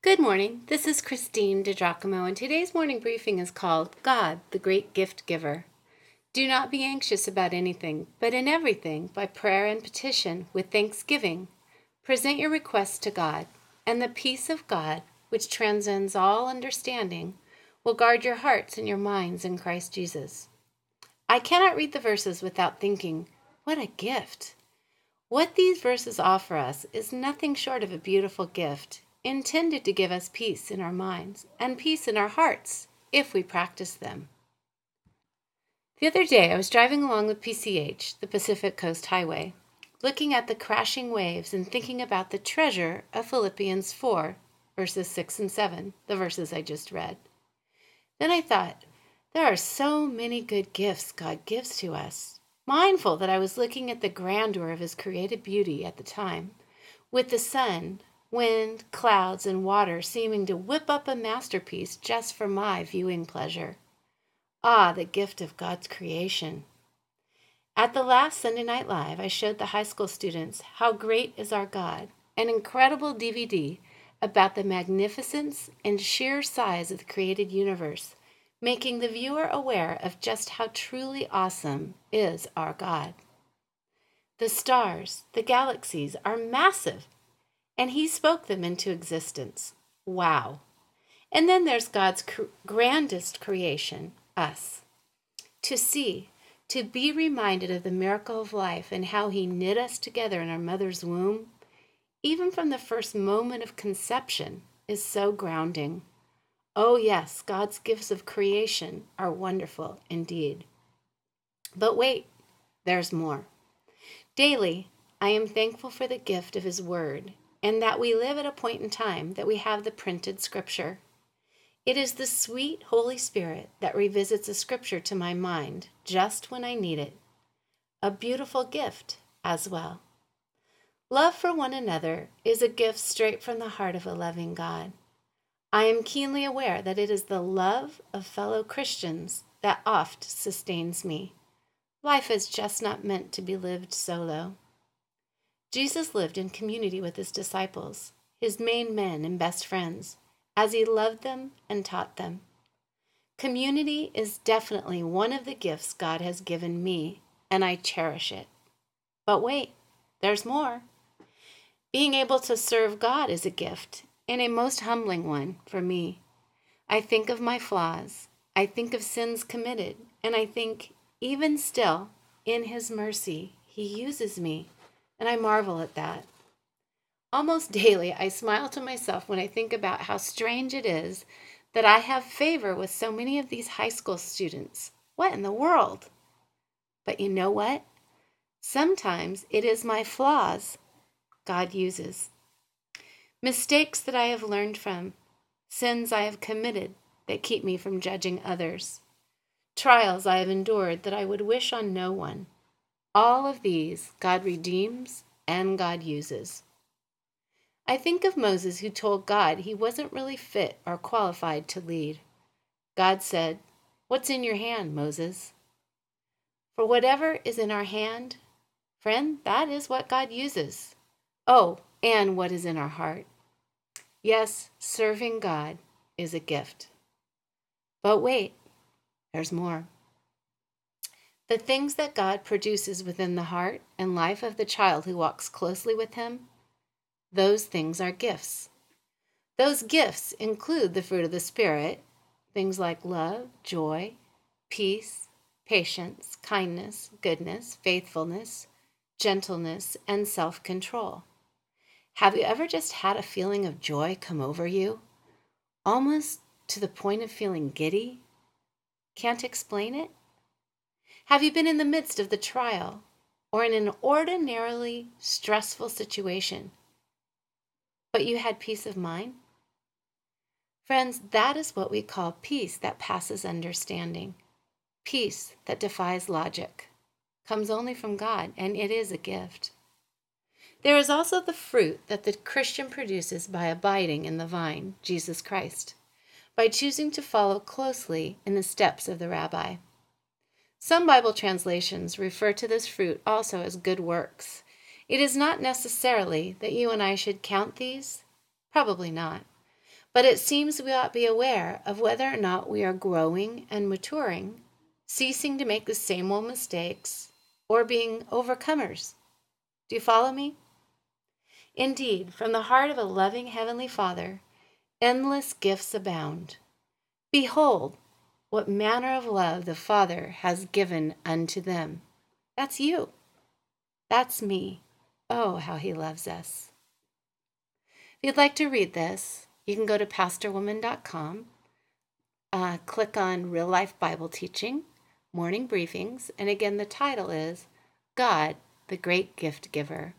Good morning. This is Christine DiGiacomo, and today's morning briefing is called God, the Great Gift Giver. Do not be anxious about anything, but in everything, by prayer and petition, with thanksgiving, present your requests to God, and the peace of God, which transcends all understanding, will guard your hearts and your minds in Christ Jesus. I cannot read the verses without thinking, what a gift! What these verses offer us is nothing short of a beautiful gift intended to give us peace in our minds and peace in our hearts if we practice them. The other day, I was driving along the PCH, the Pacific Coast Highway, looking at the crashing waves and thinking about the treasure of Philippians 4, verses 6 and 7, the verses I just read. Then I thought, there are so many good gifts God gives to us. Mindful that I was looking at the grandeur of His created beauty at the time, with the sun, wind, clouds, and water seeming to whip up a masterpiece just for my viewing pleasure. Ah, the gift of God's creation. At the last Sunday Night Live, I showed the high school students How Great is Our God, an incredible DVD about the magnificence and sheer size of the created universe, making the viewer aware of just how truly awesome is our God. The stars, the galaxies, are massive and he spoke them into existence. Wow. And then there's God's cr- grandest creation, us. To see, to be reminded of the miracle of life and how he knit us together in our mother's womb, even from the first moment of conception, is so grounding. Oh, yes, God's gifts of creation are wonderful indeed. But wait, there's more. Daily, I am thankful for the gift of His Word and that we live at a point in time that we have the printed scripture. It is the sweet Holy Spirit that revisits a scripture to my mind just when I need it. A beautiful gift as well. Love for one another is a gift straight from the heart of a loving God. I am keenly aware that it is the love of fellow Christians that oft sustains me. Life is just not meant to be lived solo. Jesus lived in community with his disciples, his main men and best friends, as he loved them and taught them. Community is definitely one of the gifts God has given me, and I cherish it. But wait, there's more. Being able to serve God is a gift, and a most humbling one for me. I think of my flaws, I think of sins committed, and I think, even still, in His mercy, He uses me and I marvel at that. Almost daily, I smile to myself when I think about how strange it is that I have favor with so many of these high school students. What in the world? But you know what? Sometimes it is my flaws God uses. Mistakes that I have learned from, sins I have committed that keep me from judging others, trials I have endured that I would wish on no one. All of these God redeems and God uses. I think of Moses who told God he wasn't really fit or qualified to lead. God said, What's in your hand, Moses? For whatever is in our hand, friend, that is what God uses. Oh, and what is in our heart. Yes, serving God is a gift. But wait, there's more. The things that God produces within the heart and life of the child who walks closely with Him, those things are gifts. Those gifts include the fruit of the Spirit, things like love, joy, peace, patience, kindness, goodness, faithfulness, gentleness, and self control. Have you ever just had a feeling of joy come over you? Almost to the point of feeling giddy? Can't explain it? Have you been in the midst of the trial or in an ordinarily stressful situation, but you had peace of mind? Friends, that is what we call peace that passes understanding. Peace that defies logic comes only from God, and it is a gift. There is also the fruit that the Christian produces by abiding in the vine, Jesus Christ, by choosing to follow closely in the steps of the rabbi. Some Bible translations refer to this fruit also as good works. It is not necessarily that you and I should count these, probably not, But it seems we ought to be aware of whether or not we are growing and maturing, ceasing to make the same old mistakes, or being overcomers. Do you follow me? Indeed, from the heart of a loving Heavenly Father, endless gifts abound. Behold, what manner of love the Father has given unto them. That's you. That's me. Oh, how He loves us. If you'd like to read this, you can go to pastorwoman.com, uh, click on Real Life Bible Teaching, Morning Briefings, and again, the title is God, the Great Gift Giver.